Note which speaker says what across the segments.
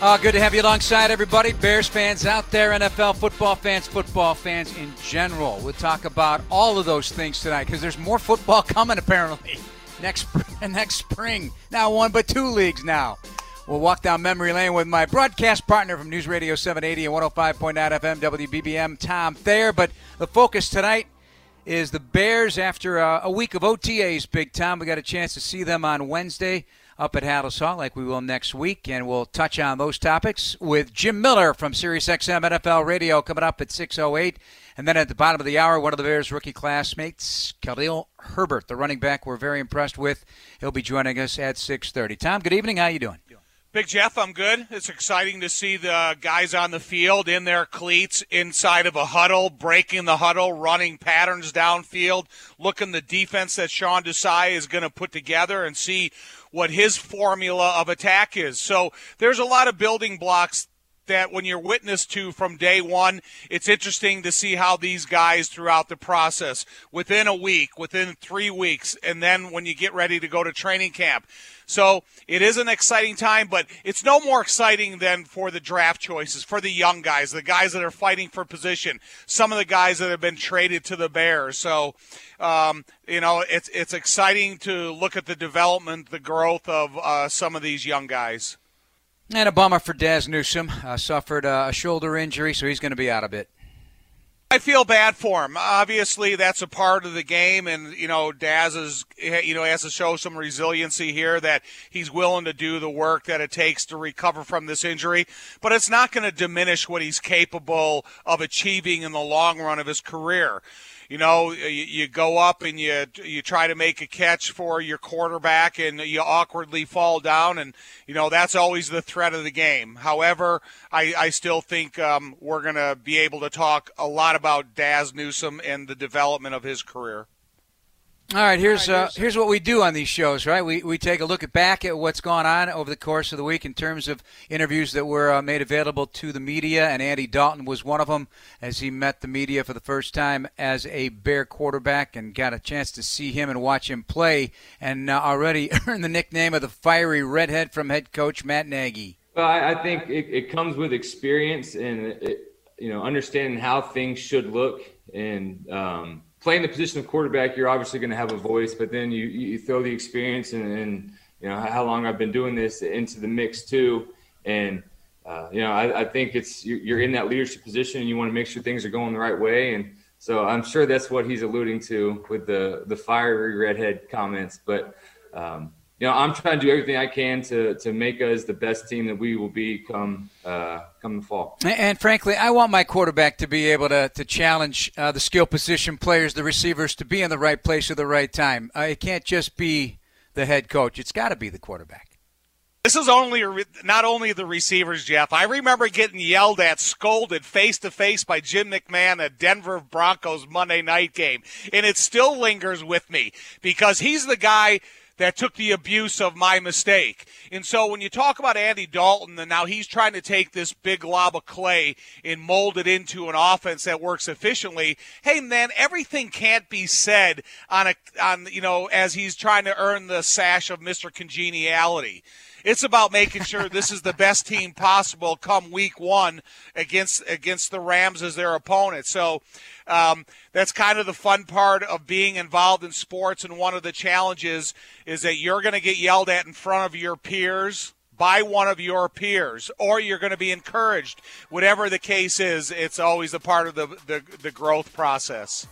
Speaker 1: Uh, good to have you alongside, everybody. Bears fans out there, NFL football fans, football fans in general. We'll talk about all of those things tonight because there's more football coming apparently next next spring. Not one but two leagues now. We'll walk down memory lane with my broadcast partner from News Radio 780 and 105.9 FM WBBM, Tom Thayer. But the focus tonight is the Bears after a, a week of OTAs, big time. We got a chance to see them on Wednesday up at Halas Hall like we will next week. And we'll touch on those topics with Jim Miller from SiriusXM NFL Radio coming up at 6.08. And then at the bottom of the hour, one of the Bears' rookie classmates, Khalil Herbert, the running back we're very impressed with. He'll be joining us at 6.30. Tom, good evening. How you doing?
Speaker 2: Big Jeff, I'm good. It's exciting to see the guys on the field in their cleats inside of a huddle, breaking the huddle, running patterns downfield, looking the defense that Sean Desai is going to put together and see what his formula of attack is. So there's a lot of building blocks that when you're witness to from day one, it's interesting to see how these guys throughout the process, within a week, within three weeks, and then when you get ready to go to training camp. So it is an exciting time, but it's no more exciting than for the draft choices, for the young guys, the guys that are fighting for position, some of the guys that have been traded to the Bears. So um, you know, it's it's exciting to look at the development, the growth of uh, some of these young guys.
Speaker 1: And a bummer for Dazz Newsome. Uh, suffered a shoulder injury, so he's going to be out a bit.
Speaker 2: I feel bad for him. Obviously, that's a part of the game, and you know, Dazz is you know has to show some resiliency here that he's willing to do the work that it takes to recover from this injury. But it's not going to diminish what he's capable of achieving in the long run of his career you know, you, you go up and you you try to make a catch for your quarterback and you awkwardly fall down, and you know that's always the threat of the game. However, I, I still think um, we're going to be able to talk a lot about Dazz Newsome and the development of his career.
Speaker 1: All right, here's uh, here's what we do on these shows, right? We we take a look at back at what's gone on over the course of the week in terms of interviews that were uh, made available to the media, and Andy Dalton was one of them as he met the media for the first time as a Bear quarterback and got a chance to see him and watch him play, and uh, already earned the nickname of the fiery redhead from head coach Matt Nagy.
Speaker 3: Well, I, I think it, it, comes with experience and it, you know understanding how things should look and. Um, playing the position of quarterback, you're obviously going to have a voice, but then you, you throw the experience and, and, you know how long I've been doing this into the mix too. And uh, you know, I, I, think it's you're in that leadership position and you want to make sure things are going the right way. And so I'm sure that's what he's alluding to with the the fiery redhead comments. But um, you know, I'm trying to do everything I can to to make us the best team that we will be come uh, come the fall.
Speaker 1: And, and, frankly, I want my quarterback to be able to to challenge uh, the skill position players, the receivers, to be in the right place at the right time. Uh, it can't just be the head coach; it's got to be the quarterback.
Speaker 2: This is only not only the receivers, Jeff. I remember getting yelled at, scolded face to face by Jim McMahon at Denver Broncos Monday night game, and it still lingers with me because he's the guy that took the abuse of my mistake. And so when you talk about Andy Dalton and now he's trying to take this big lob of clay and mold it into an offense that works efficiently, hey man, everything can't be said on a on you know as he's trying to earn the sash of Mr. Congeniality. It's about making sure this is the best team possible come week one against against the Rams as their opponent. So um, that's kind of the fun part of being involved in sports. And one of the challenges is that you're going to get yelled at in front of your peers by one of your peers, or you're going to be encouraged. Whatever the case is, it's always a part of the, the, the growth process.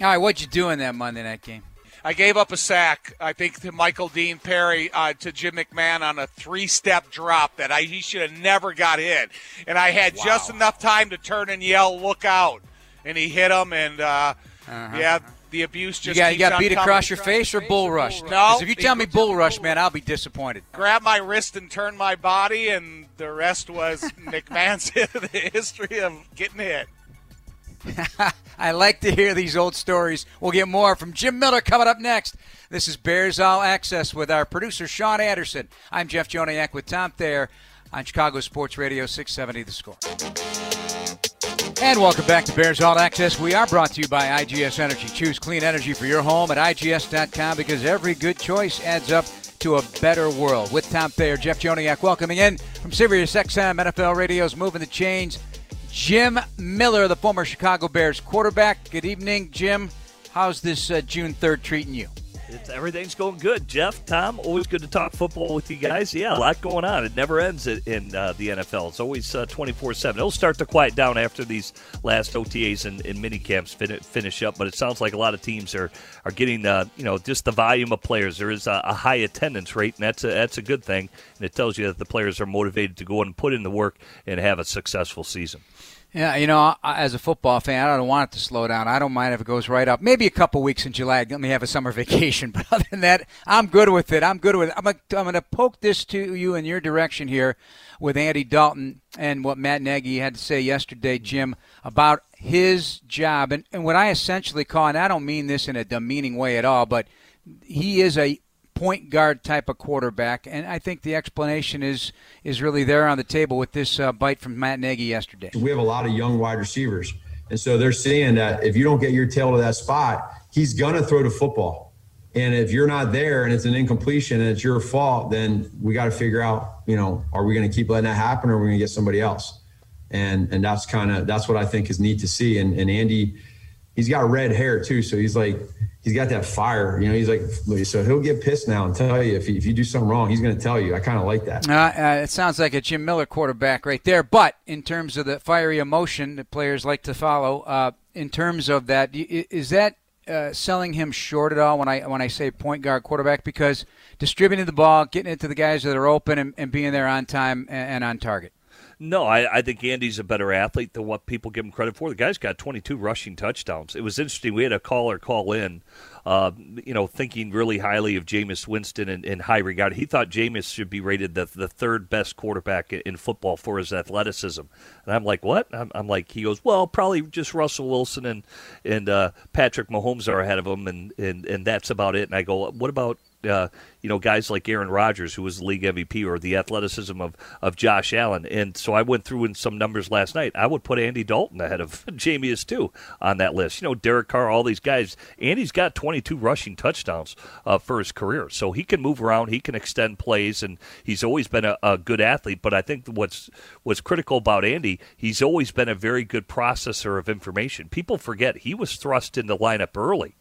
Speaker 1: All right, what'd you do in that Monday night game?
Speaker 2: I gave up a sack, I think, to Michael Dean Perry, uh, to Jim McMahon on a three step drop that I, he should have never got hit. And I had wow. just enough time to turn and yell, look out. And he hit him, and uh, uh-huh. yeah, the abuse just
Speaker 1: you got,
Speaker 2: you
Speaker 1: got beat across your face or bull rush?
Speaker 2: No.
Speaker 1: if you tell me bull rush, man, I'll be disappointed.
Speaker 2: Grab my wrist and turn my body, and the rest was McMahon's the history of getting hit.
Speaker 1: I like to hear these old stories. We'll get more from Jim Miller coming up next. This is Bears All Access with our producer Sean Anderson. I'm Jeff Joniak with Tom Thayer on Chicago Sports Radio 670 The Score. And welcome back to Bears All Access. We are brought to you by IGS Energy. Choose clean energy for your home at IGS.com because every good choice adds up to a better world. With Tom Thayer, Jeff Joniak welcoming in from Sirius XM NFL Radio's Moving the Chains, Jim Miller, the former Chicago Bears quarterback. Good evening, Jim. How's this uh, June 3rd treating you?
Speaker 4: It's, everything's going good, Jeff. Tom, always good to talk football with you guys. Yeah, a lot going on. It never ends in uh, the NFL. It's always uh, 24 7. It'll start to quiet down after these last OTAs and, and mini camps fin- finish up, but it sounds like a lot of teams are, are getting, uh, you know, just the volume of players. There is a, a, high attendance rate, and that's a, that's a good thing. And it tells you that the players are motivated to go and put in the work and have a successful season.
Speaker 1: Yeah, you know, as a football fan, I don't want it to slow down. I don't mind if it goes right up. Maybe a couple weeks in July. Let me have a summer vacation. But other than that, I'm good with it. I'm good with it. I'm, I'm going to poke this to you in your direction here with Andy Dalton and what Matt Nagy had to say yesterday, Jim, about his job. And, and what I essentially call, and I don't mean this in a demeaning way at all, but he is a point guard type of quarterback, and I think the explanation is is really there on the table with this uh, bite from Matt Nagy yesterday.
Speaker 5: We have a lot of young wide receivers, and so they're seeing that if you don't get your tail to that spot, he's gonna throw the football. And if you're not there and it's an incompletion and it's your fault, then we got to figure out, you know, are we going to keep letting that happen or are we going to get somebody else? And and that's kind of that's what I think is neat to see. And and Andy, he's got red hair too, so he's like he's got that fire. You know, he's like, so he'll get pissed now and tell you if, he, if you do something wrong, he's going to tell you. I kind of like that.
Speaker 1: Uh, uh, it sounds like a Jim Miller quarterback right there. But in terms of the fiery emotion that players like to follow, uh, in terms of that, is that uh, selling him short at all when I when I say point guard quarterback? Because distributing the ball, getting it to the guys that are open, and, and being there on time and, and on target.
Speaker 4: No, I, I, think Andy's a better athlete than what people give him credit for. The guy's got 22 rushing touchdowns. It was interesting. We had a caller call in, uh, you know, thinking really highly of Jameis Winston in, in high regard. He thought Jameis should be rated the, the third best quarterback in football for his athleticism. And I'm like, what? I'm, I'm like, he goes, well, probably just Russell Wilson and and uh, Patrick Mahomes are ahead of him, and, and, and that's about it. And I go, what about uh, you know, guys like Aaron Rodgers, who was the league MVP, or the athleticism of, of Josh Allen. And so I went through in some numbers last night. I would put Andy Dalton ahead of Jameis too on that list. You know, Derek Carr, all these guys. Andy's got 22 rushing touchdowns uh, for his career, so he can move around, he can extend plays, and he's always been a, a good athlete. But I think what's what's critical about Andy, he's always been a very good processor of information. People forget he was thrust in the lineup early.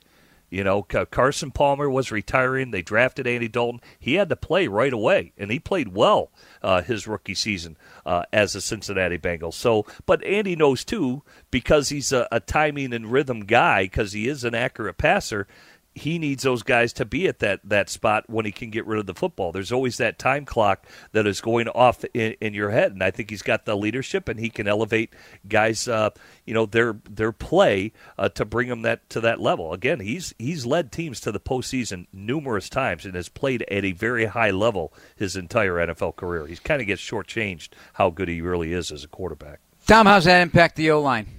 Speaker 4: You know, Carson Palmer was retiring. They drafted Andy Dalton. He had to play right away, and he played well uh, his rookie season uh, as a Cincinnati Bengals. So, but Andy knows too because he's a, a timing and rhythm guy because he is an accurate passer he needs those guys to be at that, that spot when he can get rid of the football. There's always that time clock that is going off in, in your head, and I think he's got the leadership and he can elevate guys, uh, you know, their their play uh, to bring them that to that level. Again, he's he's led teams to the postseason numerous times and has played at a very high level his entire NFL career. He's kind of gets shortchanged how good he really is as a quarterback.
Speaker 1: Tom, how's that impact the O line?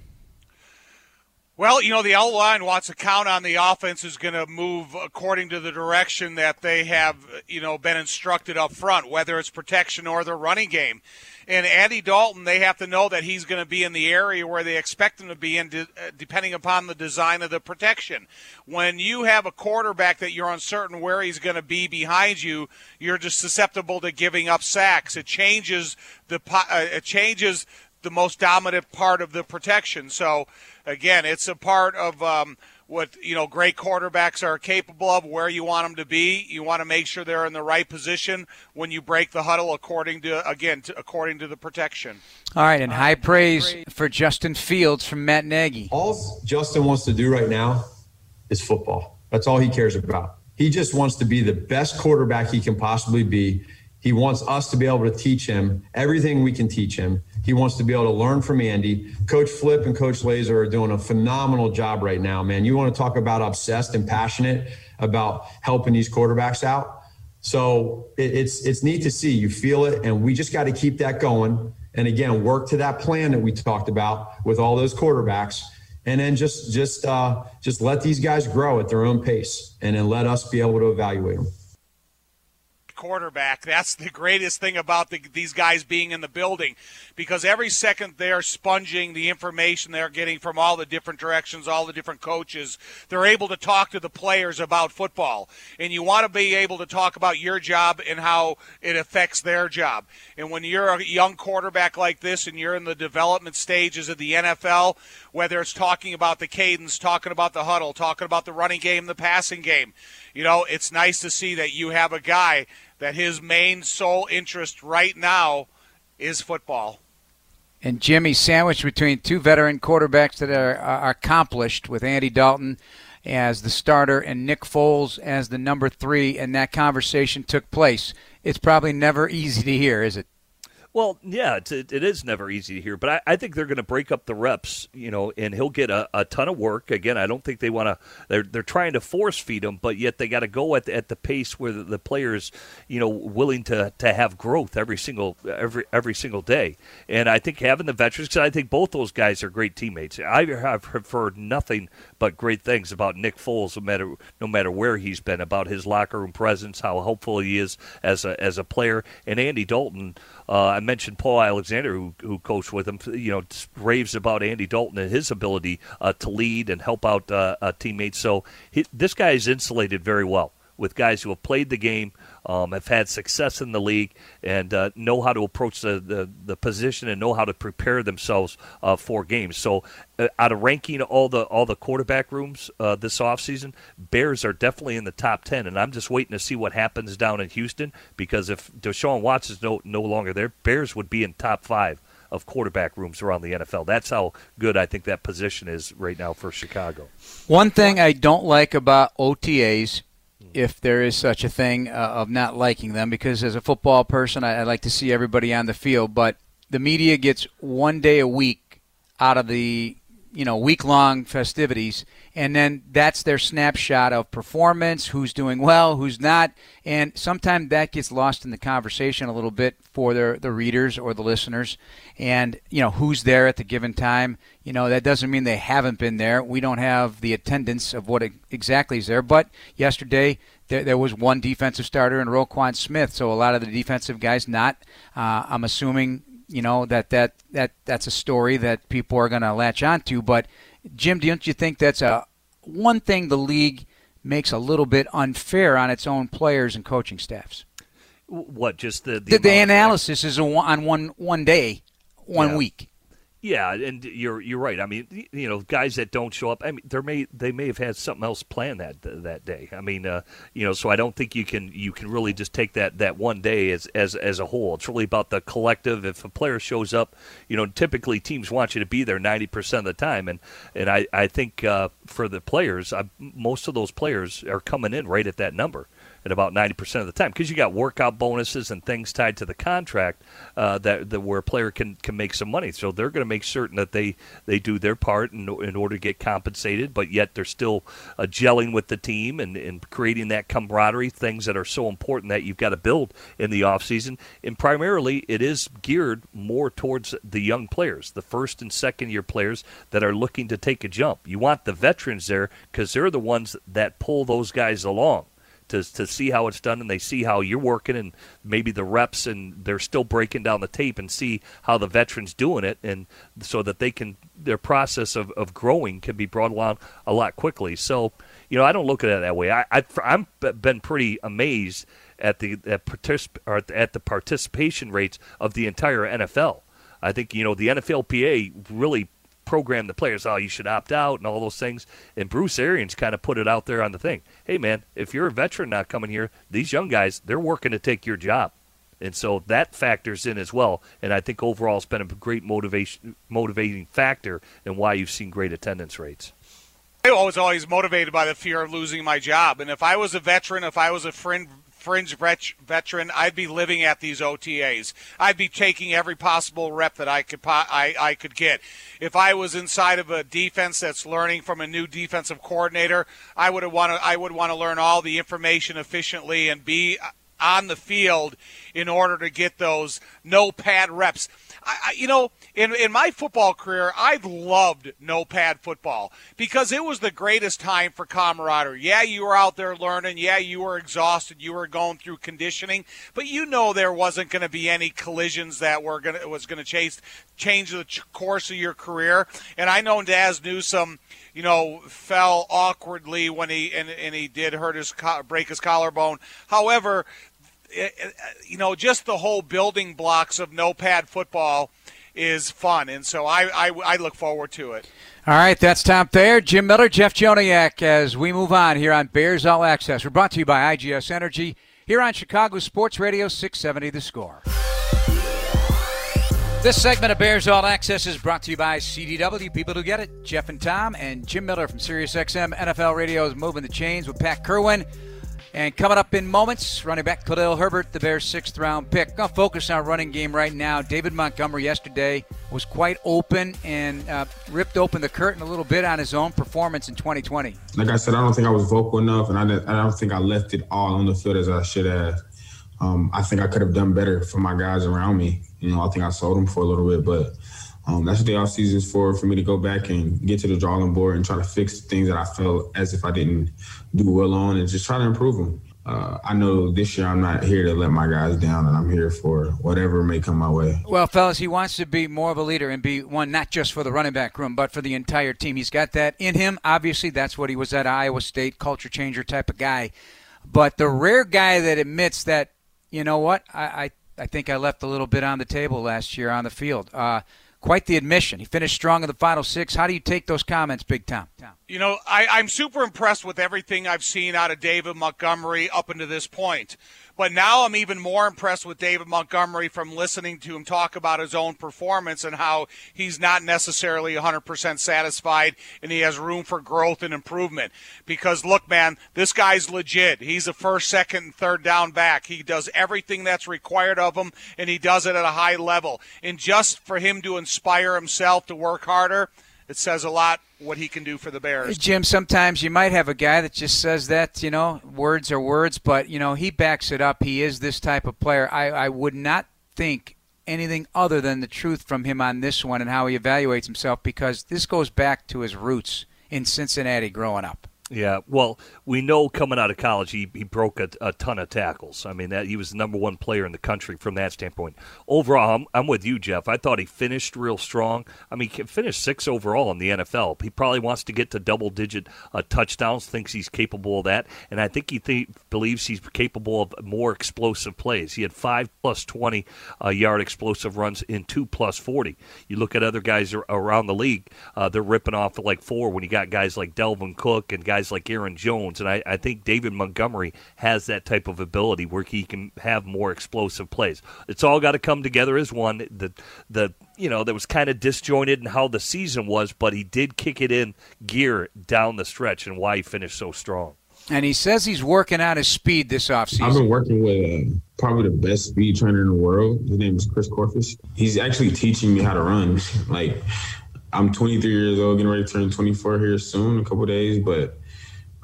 Speaker 2: Well, you know, the L line wants to count on the offense is going to move according to the direction that they have, you know, been instructed up front, whether it's protection or the running game. And Andy Dalton, they have to know that he's going to be in the area where they expect him to be in, de- uh, depending upon the design of the protection. When you have a quarterback that you're uncertain where he's going to be behind you, you're just susceptible to giving up sacks. It changes the uh, it changes the most dominant part of the protection. So again, it's a part of um, what you know great quarterbacks are capable of. Where you want them to be, you want to make sure they're in the right position when you break the huddle, according to again to, according to the protection.
Speaker 1: All right, and high praise for Justin Fields from Matt Nagy.
Speaker 5: All Justin wants to do right now is football. That's all he cares about. He just wants to be the best quarterback he can possibly be He wants us to be able to teach him everything we can teach him. He wants to be able to learn from Andy. Coach Flip and Coach Lazor are doing a phenomenal job right now, man. You want to talk about obsessed and passionate about helping these quarterbacks out. So it, it's it's neat to see. You feel it, and we just got to keep that going. And again, work to that plan that we talked about with all those quarterbacks, and then just just uh, just let these guys grow at their own pace, and then let us be able to evaluate them
Speaker 2: quarterback. That's the greatest thing about the, these guys being in the building because every second they're sponging the information they're getting from all the different directions, all the different coaches. They're able to talk to the players about football. And you want to be able to talk about your job and how it affects their job. And when you're a young quarterback like this and you're in the development stages of the NFL, whether it's talking about the cadence, talking about the huddle, talking about the running game, the passing game, you know, it's nice to see that you have a guy that his main sole interest right now is football.
Speaker 1: And Jimmy sandwiched between two veteran quarterbacks that are, are accomplished with Andy Dalton as the starter and Nick Foles as the number three, and that conversation took place. It's probably never easy to hear, is it?
Speaker 4: Well, yeah, it's, it, it is never easy to hear, but I, I think they're going to break up the reps, you know, and he'll get a, a ton of work. Again, I don't think they want to. They're they're trying to force feed him, but yet they got to go at the, at the pace where the, the, players, you know, willing to, to have growth every single every every single day. And I think having the veterans, because I think both those guys are great teammates. I have heard nothing but great things about Nick Foles, no matter no matter where he's been, about his locker room presence, how helpful he is as a as a player, and Andy Dalton. Uh, I mentioned Paul Alexander, who, who coached with him. You know, raves about Andy Dalton and his ability uh, to lead and help out uh, teammates. So he, this guy is insulated very well with guys who have played the game, um, have had success in the league, and uh, know how to approach the, the, the, position and know how to prepare themselves uh, for games. So, uh, out of ranking all the all the quarterback rooms uh, this offseason, Bears are definitely in the top ten, and I'm just waiting to see what happens down in Houston because if Deshaun Watson is no no longer there, Bears would be in top five of quarterback rooms around the NFL. That's how good I think that position is right now for Chicago.
Speaker 1: One thing I don't like about OTAs if there is such a thing uh, of not liking them because as a football person I, I like to see everybody on the field but the media gets one day a week out of the you know week long festivities and then that's their snapshot of performance who's doing well who's not and sometimes that gets lost in the conversation a little bit for the the readers or the listeners and you know who's there at the given time. You know that doesn't mean they haven't been there. We don't have the attendance of what exactly is there but yesterday there, there was one defensive starter in Roquan Smith so a lot of the defensive guys not uh, I'm assuming you know that that that that's a story that people are going to latch onto. But Jim, don't you think that's a one thing the league makes a little bit unfair on its own players and coaching staffs?
Speaker 4: What just the
Speaker 1: the, the, the analysis is on one one day, one
Speaker 4: yeah.
Speaker 1: week.
Speaker 4: Yeah, and you're you're right. I mean, you know, guys that don't show up. I mean, they may they may have had something else planned that that day. I mean, uh, you know, so I don't think you can you can really just take that that one day as as as a whole. It's really about the collective. If a player shows up, you know, typically teams want you to be there ninety percent of the time, and and I I think uh, for the players, I, most of those players are coming in right at that number at about 90% of the time because you got workout bonuses and things tied to the contract uh, that, that where a player can, can make some money. So they're going to make certain that they, they do their part in, in order to get compensated, but yet they're still uh, gelling with the team and, and creating that camaraderie, things that are so important that you've got to build in the offseason. And primarily, it is geared more towards the young players, the first and second year players that are looking to take a jump. You want the veterans there because they're the ones that pull those guys along to, to see how it's done and they see how you're working and maybe the reps and they're still breaking down the tape and see how the veterans doing it and so that they can their process of, of growing can be brought along a lot quickly. So you know I don't look at it that way. I, I I'm been pretty amazed at the at, particip- at the participation rates of the entire NFL I think you know the NFLPA really program the players, oh, you should opt out and all those things. And Bruce Arians kind of put it out there on the thing. Hey, man, if you're a veteran not coming here, these young guys, they're working to take your job. And so that factors in as well. And I think overall it's been a great motivation, motivating factor in why you've seen great attendance rates.
Speaker 2: I was always motivated by the fear of losing my job. And if I was a veteran, if I was a friend fringe vet- veteran, I'd be living at these OTAs. I'd be taking every possible rep that I could I, I could get. If I was inside of a defense that's learning from a new defensive coordinator, I would want to I would want to learn all the information efficiently and be uh, on the field in order to get those no pad reps. I, I, you know, in in my football career, I've loved no pad football because it was the greatest time for camaraderie. Yeah, you were out there learning. Yeah, you were exhausted. You were going through conditioning, but you know there wasn't going to be any collisions that were going to was going to chase change the course of your career. And I know Dazz Newsome, you know, fell awkwardly when he and, and he did hurt his break his collarbone. However, Eh, eh, eh, you know, just the whole building blocks of no pad football is fun, and so I, I, I look forward to it.
Speaker 1: All right, that's Tom Thayer, Jim Miller, Jeff Joniak. As we move on here on Bears All Access, we're brought to you by IGS Energy here on Chicago Sports Radio 670 The Score. This segment of Bears All Access is brought to you by CDW. People who get it, Jeff and Tom, and Jim Miller from SiriusXM NFL Radio is moving the chains with Pat Kirwan. And coming up in moments, running back Khalil Herbert, the Bears' sixth round pick. Gonna focus on running game right now. David Montgomery yesterday was quite open and uh, ripped open the curtain a little bit on his own performance in 2020.
Speaker 6: Like I said, I don't think I was vocal enough, and I, I don't think I left it all on the field as I should have. Um, I think I could have done better for my guys around me. You know, I think I sold them for a little bit, but um, that's what the off season is for, for me to go back and get to the drawing board and try to fix things that I felt as if I didn't do well on and just try to improve them. Uh, I know this year I'm not here to let my guys down, and I'm here for whatever may come my way.
Speaker 1: Well, fellas, he wants to be more of a leader and be one not just for the running back room, but for the entire team. He's got that in him. Obviously, that's what he was at Iowa State, culture changer type of guy. But the rare guy that admits that, you know what, I I, I think I left a little bit on the table last year on the field. Uh, quite the admission. He finished strong in the final six. How do you take those comments, Big Tom?
Speaker 2: You know, I, am super impressed with everything I've seen out of David Montgomery up until this point. But now I'm even more impressed with David Montgomery from listening to him talk about his own performance and how he's not necessarily 100% satisfied and he has room for growth and improvement. Because, look, man, this guy's legit. He's a first, second, and third down back. He does everything that's required of him and he does it at a high level. And just for him to inspire himself to work harder, it says a lot what he can do for the Bears.
Speaker 1: Jim, sometimes you might have a guy that just says that, you know, words are words, but, you know, he backs it up. He is this type of player. I, I would not think anything other than the truth from him on this one and how he evaluates himself because this goes back to his roots in Cincinnati growing up.
Speaker 4: Yeah, well, we know coming out of college he, he broke a, a, ton of tackles. I mean that he was the number one player in the country from that standpoint. Overall, I'm, I'm with you, Jeff. I thought he finished real strong. I mean, he finished six overall in the NFL. He probably wants to get to double digit uh, touchdowns. Thinks he's capable of that, and I think he th- believes he's capable of more explosive plays. He had five plus twenty uh, yard explosive runs in two plus forty. You look at other guys around the league; uh, they're ripping off like four when you got guys like Dalvin Cook and guys guys like Aaron Jones, and I, I think David Montgomery has that type of ability where he can have more explosive plays. It's all got to come together as one. The the you know that was kind of disjointed in how the season was, but he did kick it in gear down the stretch, and why he finished so strong.
Speaker 1: And he says he's working on his speed this offseason.
Speaker 6: I've been working with uh, probably the best speed trainer in the world. His name is Chris Korfist. He's actually teaching me how to run. like, I'm 23 years old, getting ready to turn 24 here soon, a couple days, but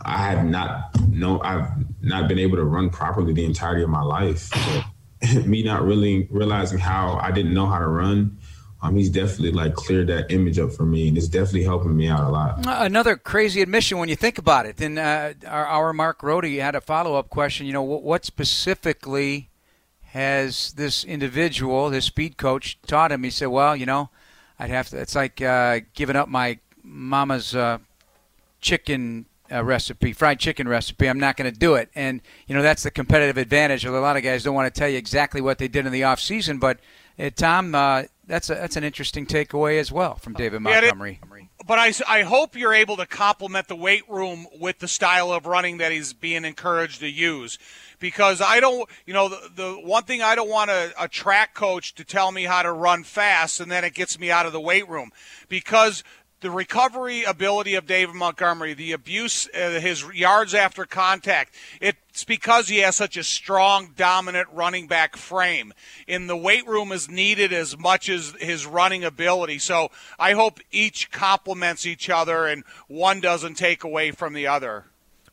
Speaker 6: I have not no I've not been able to run properly the entirety of my life. me not really realizing how I didn't know how to run. Um, he's definitely like cleared that image up for me, and it's definitely helping me out a lot.
Speaker 1: Uh, another crazy admission when you think about it. Then uh, our, our Mark Rody had a follow up question. You know, what, what, specifically has this individual, this speed coach, taught him? He said, "Well, you know, I'd have to. It's like uh, giving up my mama's uh, chicken uh, recipe, fried chicken recipe. I'm not going to do it. And, you know, that's the competitive advantage. A lot of guys don't want to tell you exactly what they did in the off season, but uh, Tom, uh, that's a, that's an interesting takeaway as well from David Montgomery.
Speaker 2: Yeah, but I, I hope you're able to complement the weight room with the style of running that he's being encouraged to use. Because I don't, you know, the, the one thing I don't want a, a track coach to tell me how to run fast and then it gets me out of the weight room. Because the recovery ability of David Montgomery, the abuse, uh, his yards after contact, it's because he has such a strong, dominant running back frame. In the weight room is needed as much as his running ability. So I hope each complements each other and one doesn't take away from the other.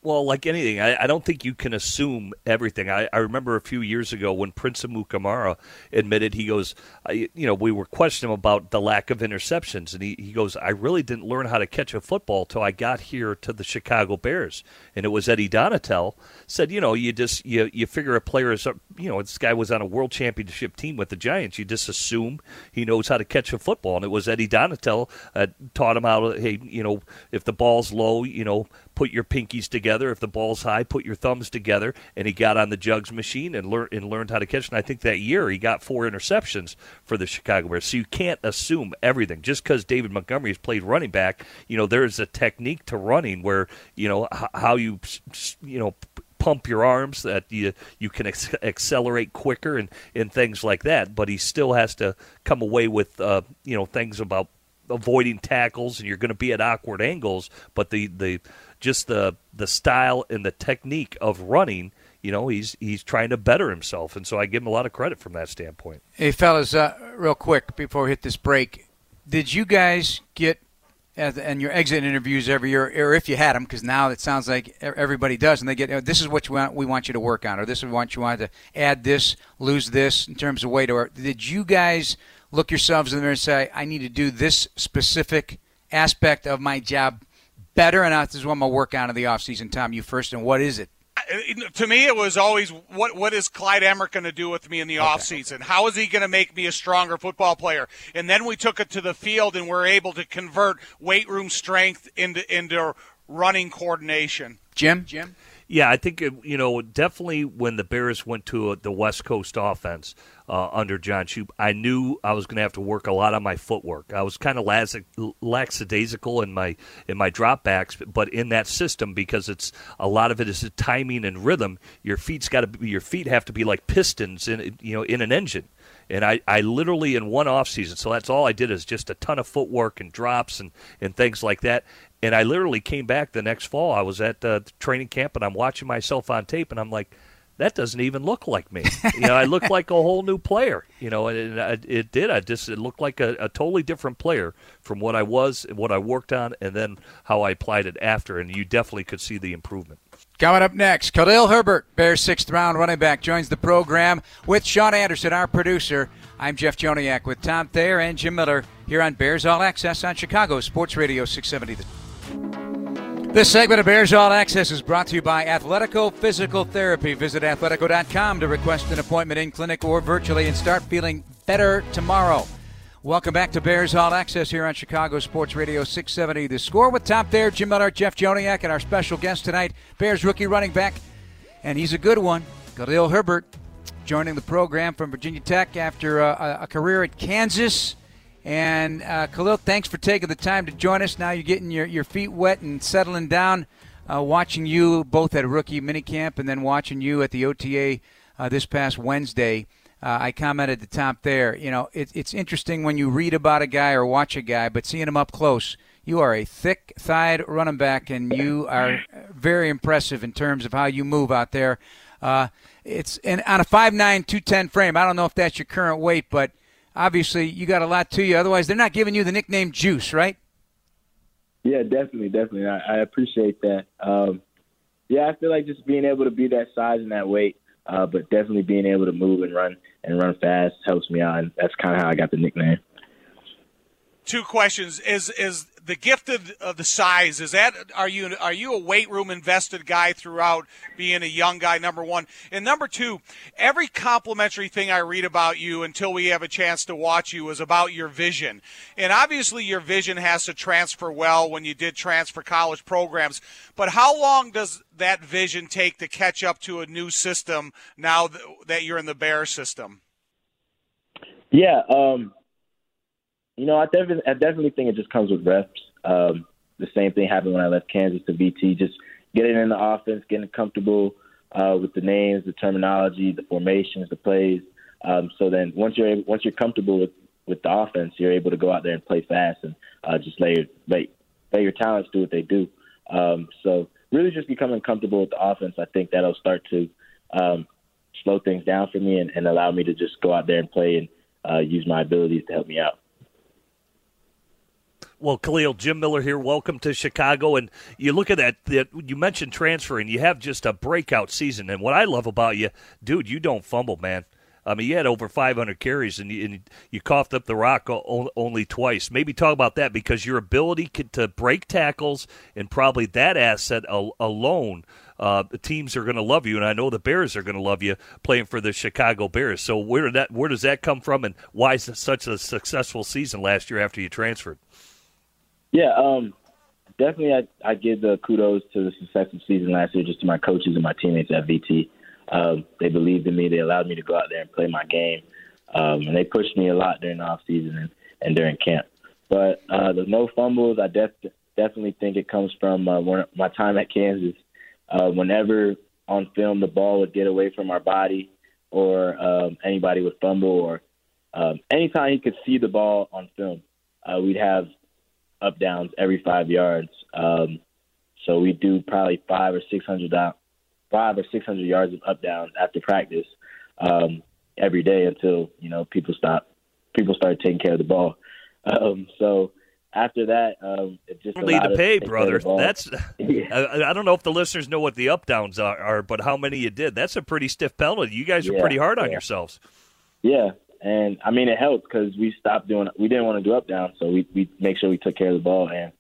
Speaker 4: Well, like anything, I, I, don't think you can assume everything. I, I, remember a few years ago when Prince Amukamara admitted he goes, I, you know, we were questioning about the lack of interceptions, and he, he goes, I really didn't learn how to catch a football till I got here to the Chicago Bears, and it was Eddie Donatell said, you know, you just you you figure a player is, you know, this guy was on a world championship team with the Giants, you just assume he knows how to catch a football, and it was Eddie Donatell uh, taught him how to, hey, you know, if the ball's low, you know, put your pinkies together. If the ball's high, put your thumbs together. And he got on the jugs machine and learned and learned how to catch. And I think that year he got four interceptions for the Chicago Bears. So you can't assume everything just because David Montgomery has played running back. You know, there's a technique to running where you know how you you know pump your arms that you you can ex- accelerate quicker and and things like that. But he still has to come away with uh, you know things about avoiding tackles and you're going to be at awkward angles. But the the just the the style and the technique of running you know he's he's trying to better himself and so i give him a lot of credit from that standpoint
Speaker 1: hey fellas uh, real quick before we hit this break did you guys get and your exit interviews every year, or if you had them, because now it sounds like everybody does, and they get oh, this is what you want, we want you to work on, or this is what you want to add this, lose this in terms of weight. Or did you guys look yourselves in there and say, I need to do this specific aspect of my job better, and this is what I'm gonna work on in the offseason. Tom, you first, and what is it?
Speaker 2: to me, it was always what what is Clyde Emrich going to do with me in the okay. offseason? How is he going to make me a stronger football player? And then we took it to the field and we're able to convert weight room strength into into running coordination.
Speaker 1: Jim, Jim.
Speaker 4: Yeah, I think you know definitely when the Bears went to the West Coast offense, uh, under John Shoop, I knew I was going to have to work a lot on my footwork. I was kind of lackadaisical in my in my dropbacks, but in that system because it's a lot of it is timing and rhythm. Your feet's got to be your feet have to be like pistons in you know in an engine. And I, I literally in one off season, so that's all I did is just a ton of footwork and drops and, and things like that. And I literally came back the next fall. I was at uh, training camp and I'm watching myself on tape and I'm like, that doesn't even look like me. You know, I look like a whole new player. You know, and it, it did. I just it looked like a, a, totally different player from what I was what I worked on, and then how I applied it after. And you definitely could see the improvement.
Speaker 1: Coming up next, Khalil Herbert, Bears sixth round running back, joins the program with Sean Anderson, our producer. I'm Jeff Joniak with Tom Thayer and Jim Miller here on Bears All Access on Chicago Sports Radio 670. This segment of Bears All Access is brought to you by Athletico Physical Therapy. Visit athletico.com to request an appointment in clinic or virtually and start feeling better tomorrow. Welcome back to Bears All Access here on Chicago Sports Radio 670. The score with Tom Thayer, Jim Miller, Jeff Joniak, and our special guest tonight, Bears rookie running back, and he's a good one, Khalil Herbert, joining the program from Virginia Tech after uh, a career at Kansas and uh, Khalil, thanks for taking the time to join us. Now you're getting your, your feet wet and settling down. Uh, watching you both at rookie minicamp and then watching you at the OTA uh, this past Wednesday. Uh, I commented the Tom Thayer. You know, it, it's interesting when you read about a guy or watch a guy, but seeing him up close, you are a thick-thighed running back, and you are very impressive in terms of how you move out there. Uh, it's on a 5'9", 210 frame. I don't know if that's your current weight, but – obviously you got a lot to you. Otherwise, they're not giving you the nickname Juice, right?
Speaker 7: Yeah, definitely, definitely. I, I appreciate that. Um, yeah, I feel like just being able to be that size and that weight, uh, but definitely being able to move and run and run fast helps me out, and that's kind of how I got the nickname.
Speaker 2: Two questions: Is is the gift of, of, the size is that are you are you a weight room invested guy throughout being a young guy number one? And number two every complimentary thing i read about you until we have a chance to watch you is about your vision. And obviously your vision has to transfer well when you did transfer college programs. But how long does that vision take to catch up to a new system now that you're in the bear system?
Speaker 7: Yeah um you know, I definitely, I definitely think it just comes with reps. Um, the same thing happened when I left Kansas to VT. Just getting in the offense, getting comfortable uh, with the names, the terminology, the formations, the plays. Um, so then once you're able, once you're comfortable with with the offense, you're able to go out there and play fast. And uh, just let your let, let your talents do what they do. Um, so really, just becoming comfortable with the offense, I think that'll start to um, slow things down for me and, and allow me to just go out there and play and uh, use my abilities to help me out.
Speaker 4: Well, Khalil, Jim Miller here. Welcome to Chicago. And you look at that, that, you mentioned transferring. You have just a breakout season. And what I love about you, dude, you don't fumble, man. I mean, you had over 500 carries and you, and you coughed up the rock only twice. Maybe talk about that because your ability to break tackles and probably that asset alone, uh, teams are going to love you. And I know the Bears are going to love you playing for the Chicago Bears. So where did that where does that come from, and why is such a successful season last year after you transferred?
Speaker 7: Yeah, um, definitely. I, I give the kudos to the successful season last year, just to my coaches and my teammates at VT. Um, they believed in me. They allowed me to go out there and play my game, um, and they pushed me a lot during the off season and, and during camp. But uh, the no fumbles, I def- definitely think it comes from uh, one, my time at Kansas. Uh, whenever on film the ball would get away from our body, or um, anybody would fumble, or um, anytime he could see the ball on film, uh, we'd have up downs every five yards. Um, so we do probably five or six hundred down, five or six hundred yards of up downs after practice um, every day until you know people stop people started taking care of the ball. Um, so after that, um, it just
Speaker 4: lead to pay, brother. That's yeah. I, I, don't know if the listeners know what the up downs are, are, but how many you did? That's a pretty stiff penalty. You guys are yeah, pretty hard on
Speaker 7: yeah.
Speaker 4: yourselves.
Speaker 7: Yeah, and I mean, it helped because we stopped doing. We didn't want to do up down, so we we make sure we took care of the ball, and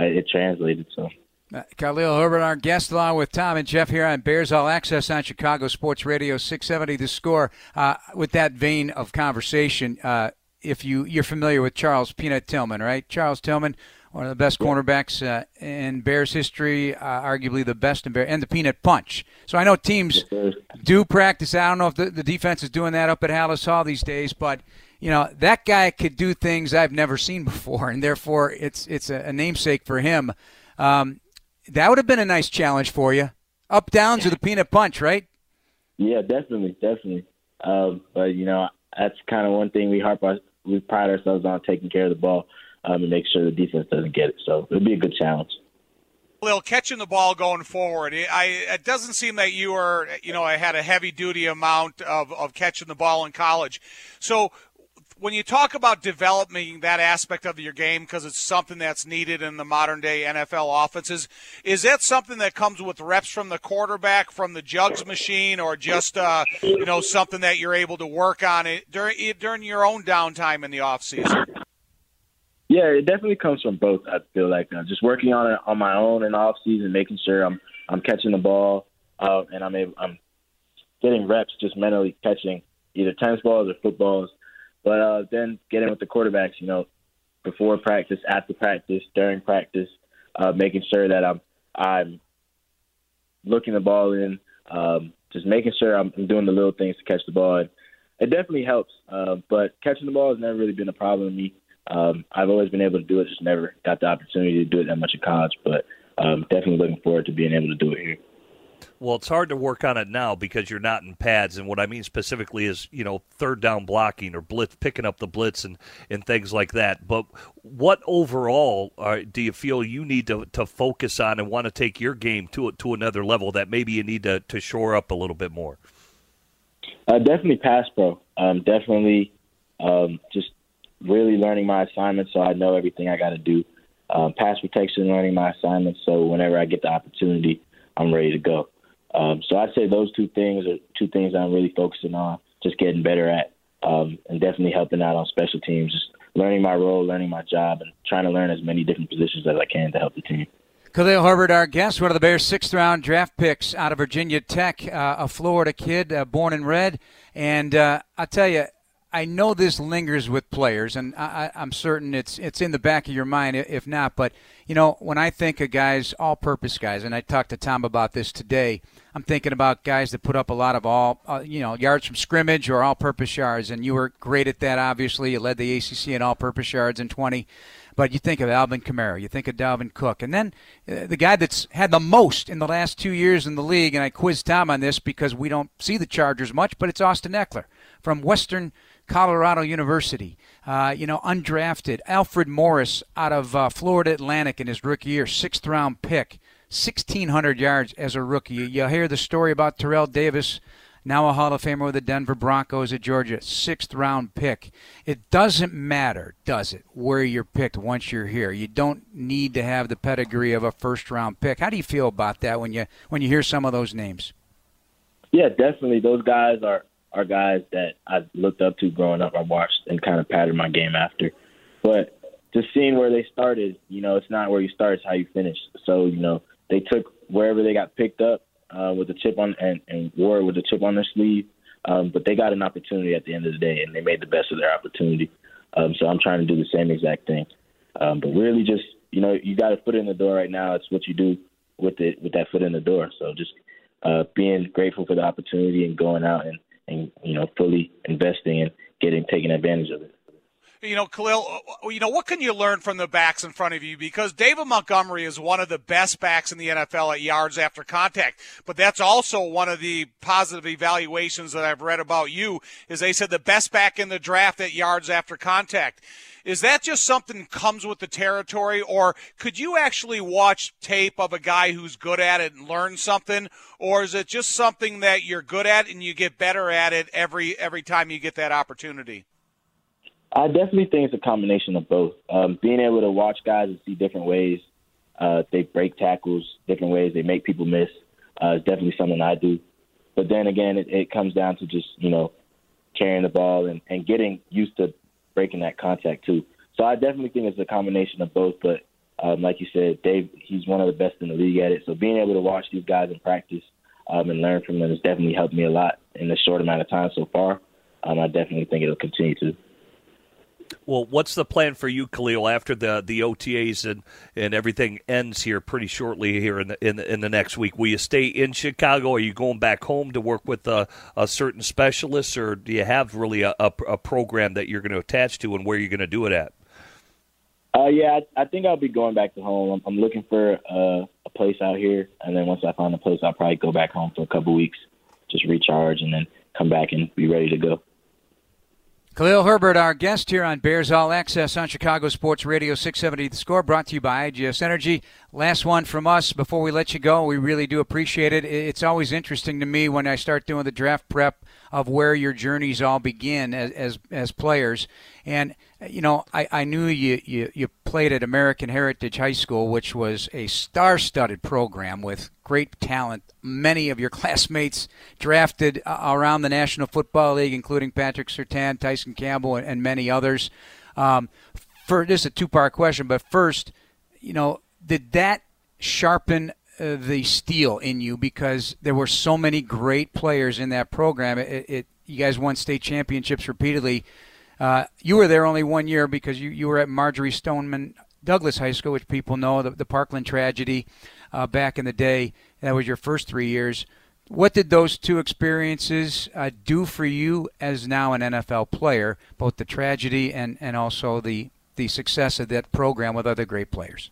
Speaker 7: uh, it translated. So.
Speaker 1: Uh, Khalil Herbert, our guest, along with Tom and Jeff here on Bears All Access on Chicago Sports Radio 670. The score. Uh, with that vein of conversation, uh, if you you're familiar with Charles Peanut Tillman, right? Charles Tillman, one of the best cornerbacks uh, in Bears history, uh, arguably the best in Bears, and the Peanut Punch. So I know teams do practice. I don't know if the, the defense is doing that up at Halas Hall these days, but you know that guy could do things I've never seen before, and therefore it's it's a, a namesake for him. Um, that would have been a nice challenge for you. Up downs with the Peanut Punch, right?
Speaker 7: Yeah, definitely, definitely. Um, but you know that's kind of one thing we harp on. We pride ourselves on taking care of the ball um, and make sure the defense doesn't get it. So it'll be a good challenge.
Speaker 2: Lil, catching the ball going forward, I, it doesn't seem that you were, you know, I had a heavy duty amount of, of catching the ball in college. So when you talk about developing that aspect of your game because it's something that's needed in the modern day NFL offenses, is that something that comes with reps from the quarterback, from the jugs machine, or just uh, you know something that you're able to work on it during during your own downtime in the off season?
Speaker 7: Yeah, it definitely comes from both. I feel like uh, just working on it on my own in off season, making sure I'm I'm catching the ball, uh, and I'm able, I'm getting reps, just mentally catching either tennis balls or footballs. But uh, then getting with the quarterbacks, you know, before practice, after practice, during practice, uh, making sure that I'm I'm looking the ball in, um, just making sure I'm, doing the little things to catch the ball. And it definitely helps. Uh, but catching the ball has never really been a problem to me. Um, I've always been able to do it, just never got the opportunity to do it that much in college. But um, definitely looking forward to being able to do it here.
Speaker 4: Well, it's hard to work on it now because you're not in pads, and what I mean specifically is you know third down blocking or blitz, picking up the blitz and and things like that. But what overall uh, do you feel you need to, to focus on and want to take your game to to another level that maybe you need to, to shore up a little bit more?
Speaker 7: Uh, definitely pass pro. Um, definitely um, just really learning my assignments so I know everything I got to do. Um, pass protection, learning my assignments, so whenever I get the opportunity, I'm ready to go. Um, so I'd say those two things are two things I'm really focusing on, just getting better at, um, and definitely helping out on special teams, just learning my role, learning my job, and trying to learn as many different positions as I can to help the team.
Speaker 1: Khalil Herbert, our guest, one of the Bears' sixth round draft picks out of Virginia Tech, uh, a Florida kid, uh, born and red. And uh, I tell you, I know this lingers with players, and I, am certain it's it's in the back of your mind, if not. But you know, when I think of guys, all-purpose guys, and I talked to Tom about this today, I'm thinking about guys that put up a lot of all, uh, you know, yards from scrimmage or all-purpose yards, and you were great at that. Obviously, you led the ACC in all-purpose yards in 20. But you think of Alvin Kamara, you think of Dalvin Cook, and then uh, the guy that's had the most in the last two years in the league, and I quizzed Tom on this because we don't see the Chargers much, but it's Austin Ekeler from Western Colorado University. Uh, you know, undrafted. Alfred Morris out of uh, Florida Atlantic in his rookie year, sixth round pick, 1,600 yards as a rookie. You hear the story about Terrell Davis now a Hall of Famer with the Denver Broncos at Georgia, sixth round pick. It doesn't matter, does it, where you're picked once you're here? You don't need to have the pedigree of a first round pick. How do you feel about that when you when you hear some of those names?
Speaker 7: Yeah, definitely. Those guys are are guys that I looked up to growing up. I watched and kind of patterned my game after. But just seeing where they started, you know, it's not where you start, it's how you finish. So, you know, they took wherever they got picked up uh, with a chip on and, and wore with a chip on their sleeve. Um, but they got an opportunity at the end of the day, and they made the best of their opportunity. Um, so I'm trying to do the same exact thing. Um, but really, just you know, you got a foot in the door right now. It's what you do with it with that foot in the door. So just uh, being grateful for the opportunity and going out and and you know fully investing and getting taking advantage of it
Speaker 2: you know, Khalil, uh, you know, what can you learn from the backs in front of you? Because David Montgomery is one of the best backs in the NFL at yards after contact. But that's also one of the positive evaluations that I've read about you is they said the best back in the draft at yards after contact. Is that just something comes with the territory, or could you actually watch tape of a guy who's good at it and learn something, or is it just something that you're good at and you get better at it every every time you get that opportunity?
Speaker 7: I definitely think it's a combination of both. Um, being able to watch guys and see different ways uh, they break tackles, different ways they make people miss, uh, is definitely something I do. But then again, it, it comes down to just you know carrying the ball and, and getting used to breaking that contact too. So I definitely think it's a combination of both. But um, like you said, Dave, he's one of the best in the league at it. So being able to watch these guys in practice um, and learn from them has definitely helped me a lot in the short amount of time so far. Um, I definitely think it'll continue to.
Speaker 4: Well, what's the plan for you, Khalil, after the, the OTAs and, and everything ends here pretty shortly here in the, in the in the next week? Will you stay in Chicago? Are you going back home to work with a, a certain specialist, or do you have really a, a, a program that you're going to attach to, and where you're going to do it at?
Speaker 7: Uh, yeah, I, I think I'll be going back to home. I'm, I'm looking for uh, a place out here, and then once I find a place, I'll probably go back home for a couple weeks, just recharge, and then come back and be ready to go.
Speaker 1: Khalil Herbert, our guest here on Bears All Access on Chicago Sports Radio 670 The Score, brought to you by IGS Energy. Last one from us before we let you go. We really do appreciate it. It's always interesting to me when I start doing the draft prep of where your journeys all begin as as, as players. And you know, I, I knew you, you, you played at American Heritage High School, which was a star studded program with great talent. Many of your classmates drafted uh, around the National Football League, including Patrick Surtain, Tyson Campbell, and, and many others. Um, for this is a two part question, but first, you know, did that sharpen uh, the steel in you because there were so many great players in that program? It, it you guys won state championships repeatedly. Uh, you were there only one year because you, you were at Marjory Stoneman Douglas High School, which people know the, the Parkland tragedy uh, back in the day. That was your first three years. What did those two experiences uh, do for you as now an NFL player, both the tragedy and, and also the, the success of that program with other great players?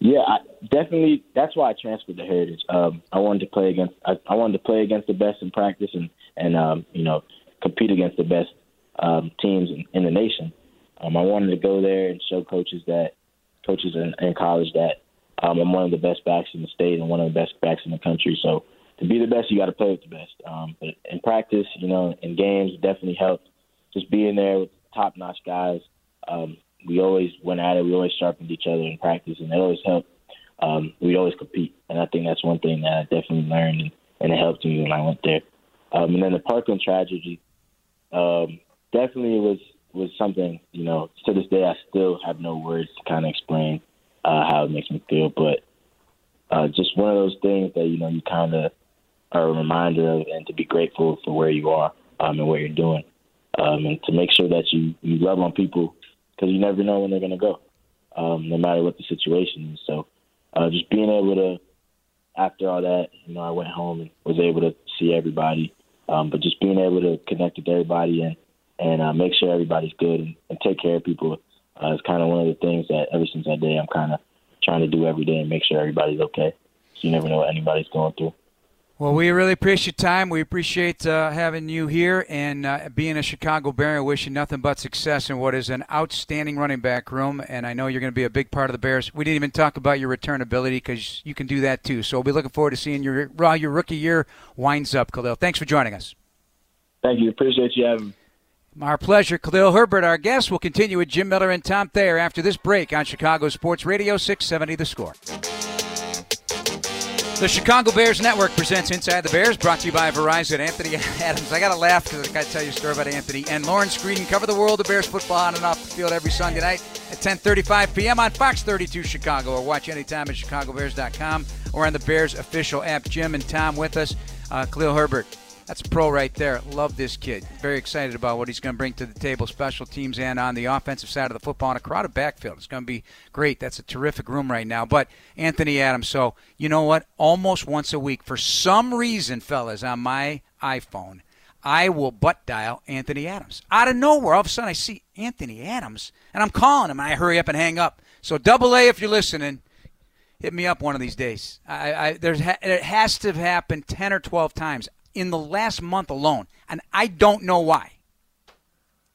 Speaker 7: Yeah, I, definitely. That's why I transferred to Heritage. Um, I wanted to play against. I, I wanted to play against the best in practice and and um, you know compete against the best um, teams in, in the nation. Um, I wanted to go there and show coaches that coaches in, in college that um, I'm one of the best backs in the state and one of the best backs in the country. So to be the best, you got to play with the best. Um, but in practice, you know, in games, it definitely helped. Just being there with top-notch guys. Um, we always went at it. We always sharpened each other in practice, and it always helped. Um, we always compete, and I think that's one thing that I definitely learned, and, and it helped me when I went there. Um, and then the Parkland tragedy, um, definitely was was something you know to this day I still have no words to kind of explain uh, how it makes me feel, but uh, just one of those things that you know you kind of are a reminder of, and to be grateful for where you are um, and what you're doing, um, and to make sure that you you love on people because you never know when they're going to go, um, no matter what the situation is. So uh, just being able to after all that, you know, I went home and was able to see everybody, um, but just being able to connect with everybody and and uh, make sure everybody's good and, and take care of people uh, is kind of one of the things that ever since that day I'm kind of trying to do every day and make sure everybody's okay. So you never know what anybody's going through.
Speaker 1: Well, we really appreciate your time. We appreciate uh, having you here and uh, being a Chicago Bear. Wish you nothing but success in what is an outstanding running back room. And I know you're going to be a big part of the Bears. We didn't even talk about your return ability because you can do that too. So we'll be looking forward to seeing your how your rookie year winds up, Khalil. Thanks for joining us.
Speaker 7: Thank you. Appreciate you having me.
Speaker 1: Our pleasure. Khalil Herbert, our guest. We'll continue with Jim Miller and Tom Thayer after this break on Chicago Sports Radio 670 The Score. The Chicago Bears Network presents Inside the Bears, brought to you by Verizon. Anthony Adams. I got to laugh because I got to tell you a story about Anthony. And Lawrence Green cover the world of Bears football on and off the field every Sunday night at 10:35 p.m. on Fox 32 Chicago, or watch anytime at ChicagoBears.com or on the Bears official app. Jim and Tom with us. Uh, Khalil Herbert, that's a pro right there. Love this kid. Very excited about what he's going to bring to the table, special teams and on the offensive side of the football a crowded backfield. It's going to be great. That's a terrific room right now. But Anthony Adams, so you know what? Almost once a week, for some reason, fellas, on my iPhone, I will butt dial Anthony Adams. Out of nowhere, all of a sudden I see Anthony Adams, and I'm calling him, I hurry up and hang up. So double A if you're listening hit me up one of these days. I, I there's it has to have happened ten or twelve times in the last month alone, and I don't know why.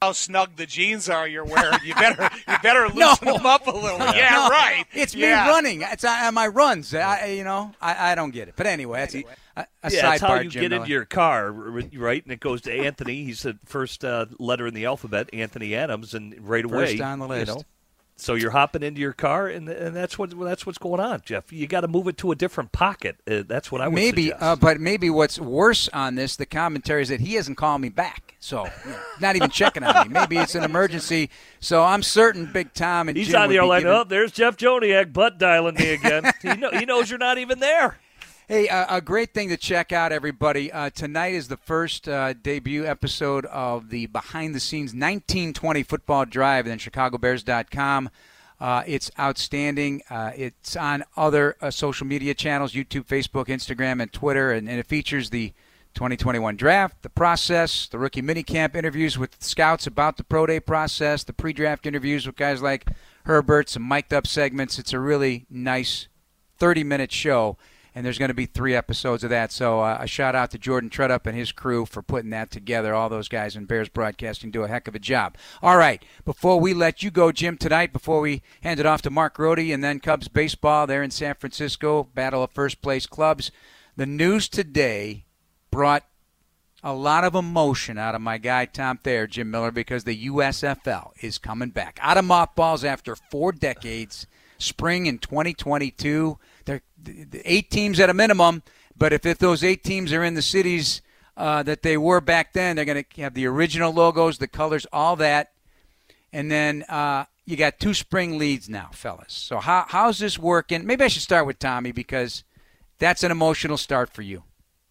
Speaker 2: How snug the jeans are you're wearing. You better you better loosen
Speaker 1: No.
Speaker 2: them up a little. Yeah,
Speaker 1: No,
Speaker 2: right.
Speaker 1: It's
Speaker 2: yeah.
Speaker 1: me running. It's uh, my runs. I, you know, I, I don't get it. But anyway, that's a, a
Speaker 4: Yeah, that's how
Speaker 1: sidebar,
Speaker 4: you
Speaker 1: Jim
Speaker 4: get
Speaker 1: Miller.
Speaker 4: into your car, right? And it goes to Anthony. He's the first uh, letter in the alphabet, Anthony Adams, and right away,
Speaker 1: First on the list.
Speaker 4: You know, so you're hopping into your car, and and that's what that's what's going on, Jeff. You got to move it to a different pocket. Uh, that's what I would
Speaker 1: maybe, uh, but maybe what's worse on this, the commentary is that he hasn't called me back. So, you know, not even checking on me. Maybe it's an emergency. So I'm certain Big Tom and
Speaker 4: He's
Speaker 1: Jim
Speaker 4: on the air like,
Speaker 1: giving-
Speaker 4: oh, there's Jeff Joniak butt dialing me again. he, know, he knows you're not even there.
Speaker 1: Hey, uh, a great thing to check out, everybody. Uh, tonight is the first uh, debut episode of the behind the scenes 1920 football drive and ChicagoBears.com. Uh, it's outstanding. Uh, it's on other uh, social media channels YouTube, Facebook, Instagram, and Twitter. And, and it features the 2021 draft, the process, the rookie minicamp interviews with scouts about the pro day process, the pre draft interviews with guys like Herbert, some mic'd up segments. It's a really nice 30 minute show, and there's going to be three episodes of that. So uh, a shout out to Jordan Tredup and his crew for putting that together. All those guys in Bears Broadcasting do a heck of a job. All right, before we let you go, Jim, tonight, before we hand it off to Mark Grote and then Cubs baseball there in San Francisco, battle of first place clubs, the news today brought a lot of emotion out of my guy Tom Thayer, Jim Miller, because the USFL is coming back out of mothballs after four decades. Spring in 2022, they're the- the eight teams at a minimum. But if, if those eight teams are in the cities uh, that they were back then, they're going to have the original logos, the colors, all that. And then uh, you got two spring leads now, fellas. So how, how's this working? Maybe I should start with Tommy because that's an emotional start for you,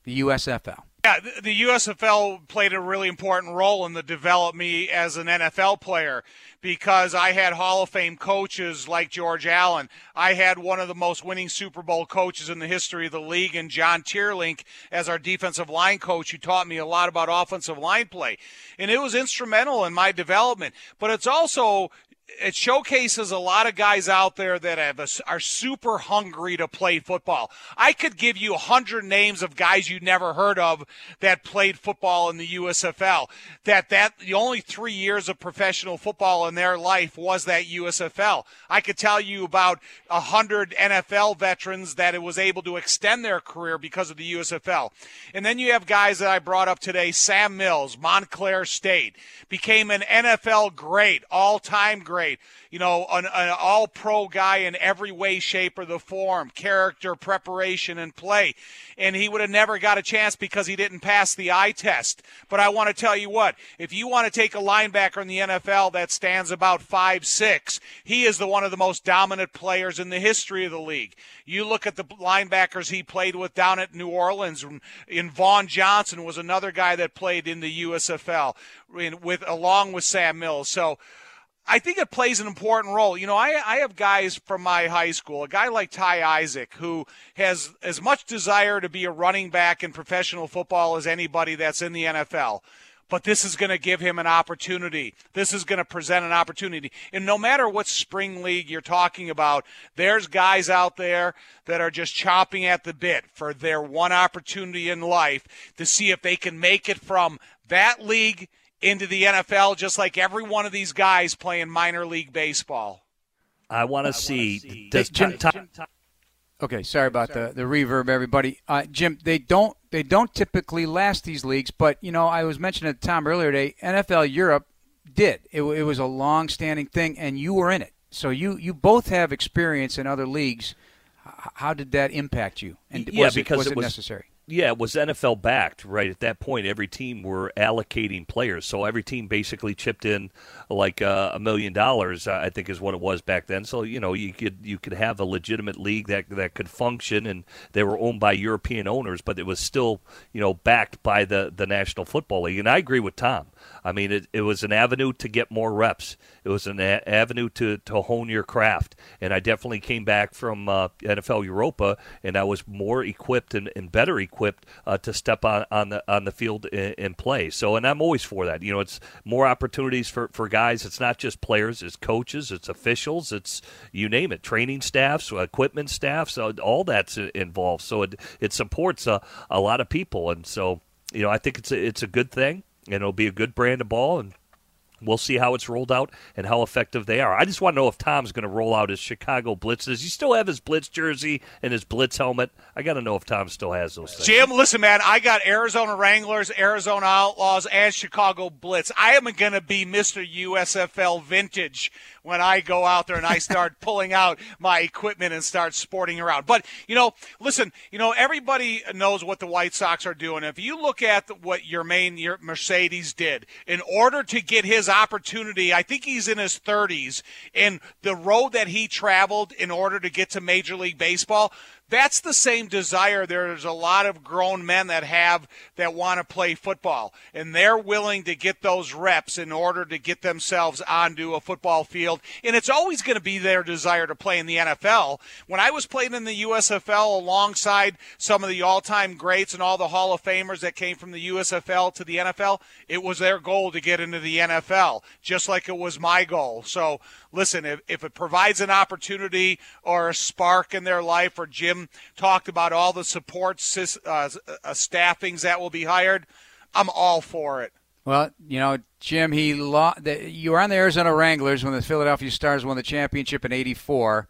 Speaker 1: the USFL.
Speaker 2: Yeah, the- USFL played a really important role in the develop me as an NFL player because I had Hall of Fame coaches like George Allen. I had one of the most winning Super Bowl coaches in the history of the league, and John Teerlinck as our defensive line coach, who taught me a lot about offensive line play, and it was instrumental in my development. But it's also it showcases a lot of guys out there that have a, are super hungry to play football. I could give you a hundred names of guys you never heard of that played football in the USFL. That that the only three years of professional football in their life was that USFL. I could tell you about a hundred NFL veterans that it was able to extend their career because of the USFL. And then you have guys that I brought up today: Sam Mills, Montclair State, became an NFL great, all-time great. You know, an, an all-pro guy in every way, shape, or the form, character, preparation, and play. And he would have never got a chance because he didn't pass the eye test. But I want to tell you what: if you want to take a linebacker in the NFL that stands about five six, he is the one of the most dominant players in the history of the league. You look at the linebackers he played with down at New Orleans. In Vaughan Johnson was another guy that played in the USFL in, with along with Sam Mills. So. I think it plays an important role. You know, I, I have guys from my high school, a guy like Ty Isaac, who has as much desire to be a running back in professional football as anybody that's in the NFL. but this is going to give him an opportunity. This is going to present an opportunity. And no matter what spring league you're talking about, there's guys out there that are just chopping at the bit for their one opportunity in life to see if they can make it from that league into the NFL, just like every one of these guys playing minor league baseball.
Speaker 4: I want to see. Does Jim, Tom,
Speaker 1: Okay, sorry about the, the reverb, everybody. Uh, Jim, they don't they don't typically last these leagues, but you know I was mentioning to Tom earlier today. NFL Europe did. It, it was a long standing thing, and you were in it. So you you both have experience in other leagues. How did that impact you? And
Speaker 4: yeah,
Speaker 1: was
Speaker 4: because
Speaker 1: it, was
Speaker 4: it
Speaker 1: it
Speaker 4: was
Speaker 1: necessary?
Speaker 4: Yeah, it was NFL backed, right? At that point, every team were allocating players. So every team basically chipped in like uh, a million dollars, I think is what it was back then. So, you know, you could you could have a legitimate league that that could function and they were owned by European owners, but it was still, you know, backed by the the National Football League. And I agree with Tom. I mean, it, it was an avenue to get more reps. It was an a- avenue to, to hone your craft. And I definitely came back from uh, NFL Europa, and I was more equipped and, and better equipped uh, to step on, on the on the field and, play. So, and I'm always for that. You know, it's more opportunities for, for guys. It's not just players. It's coaches. It's officials. It's you name it. Training staffs, equipment staffs. So all that's involved. So it it supports a, a lot of people. And so you know, I think it's a, it's a good thing and it'll be a good brand of ball and We'll see how it's rolled out and how effective they are. I just want to know if Tom's going to roll out his Chicago Blitz. Does he still have his Blitz jersey and his Blitz helmet? I got to know if Tom still has those things.
Speaker 2: Jim, listen, man, I got Arizona Wranglers, Arizona Outlaws, and Chicago Blitz. I am going to be Mr. USFL vintage when I go out there and I start pulling out my equipment and start sporting around. But, you know, listen, you know, everybody knows what the White Sox are doing. If you look at what Yermín your Mercedes did in order to get his opportunity, I think he's in his 30s, and the road that he traveled in order to get to Major League Baseball, that's the same desire there's a lot of grown men that have that want to play football and they're willing to get those reps in order to get themselves onto a football field and it's always going to be their desire to play in the NFL when I was playing in the USFL alongside some of the all-time greats and all the Hall of Famers that came from the USFL to the NFL it was their goal to get into the NFL just like it was my goal. So listen if, if it provides an opportunity or a spark in their life or Jim talked about all the support uh, uh, staffings that will be hired. I'm all for it.
Speaker 1: Well, you know, Jim, he lo- the, you were on the Arizona Wranglers when the Philadelphia Stars won the championship in '84,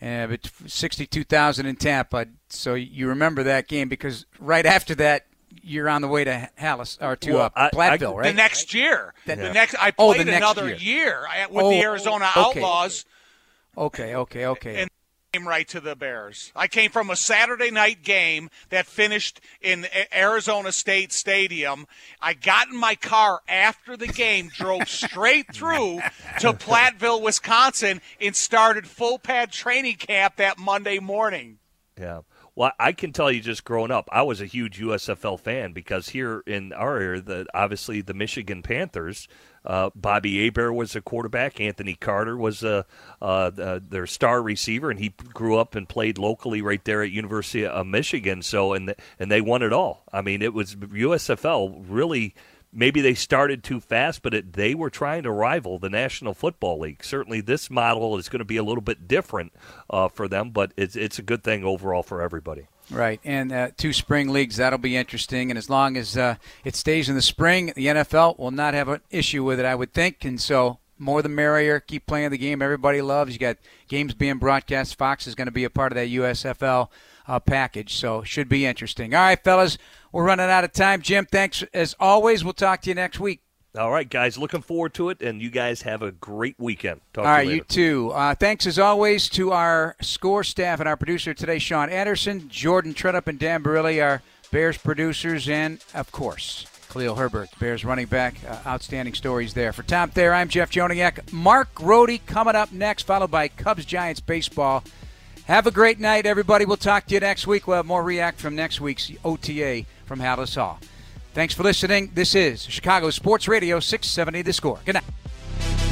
Speaker 1: and 62,000 in Tampa. So you remember that game because right after that, you're on the way to Halas or to well, uh, Platteville, I, I, right?
Speaker 2: The next year, the next I played oh, another
Speaker 1: year,
Speaker 2: year with oh, the Arizona okay. Outlaws.
Speaker 1: Okay, okay, okay.
Speaker 2: And came right to the Bears. I came from a Saturday night game that finished in Arizona State Stadium. I got in my car after the game, drove straight through to Platteville, Wisconsin, and started full pad training camp that Monday morning.
Speaker 4: Yeah. Well, I can tell you, just growing up, I was a huge USFL fan because here in our area, the obviously the Michigan Panthers uh, Bobby Hebert was a quarterback. Anthony Carter was a, uh, the, their star receiver, and he grew up and played locally right there at University of Michigan. So and the, and they won it all. I mean, it was USFL really. Maybe they started too fast, but it, they were trying to rival the National Football League. Certainly, this model is going to be a little bit different uh, for them, but it's it's a good thing overall for everybody.
Speaker 1: Right, and uh, two spring leagues that'll be interesting. And as long as uh, it stays in the spring, the NFL will not have an issue with it, I would think. And so, more the merrier. Keep playing the game everybody loves. You got games being broadcast. Fox is going to be a part of that USFL uh, package, so should be interesting. All right, fellas, we're running out of time. Jim, thanks as always. We'll talk to you next week.
Speaker 4: All right, guys. Looking forward to it, and you guys have a great weekend.
Speaker 1: Talk
Speaker 4: All
Speaker 1: right,
Speaker 4: you,
Speaker 1: you too. Uh, thanks as always to our score staff and our producer today, Sean Anderson, Jordan Tredup, and Dan Barilli, our Bears producers, and of course, Khalil Herbert, Bears running back. Uh, outstanding stories there. For Tom Thayer, I'm Jeff Joniak. Mark Grote coming up next, followed by Cubs Giants baseball. Have a great night, everybody. We'll talk to you next week. We'll have more react from next week's OTA from Halas Hall. Thanks for listening. This is Chicago Sports Radio 670 The Score. Good night.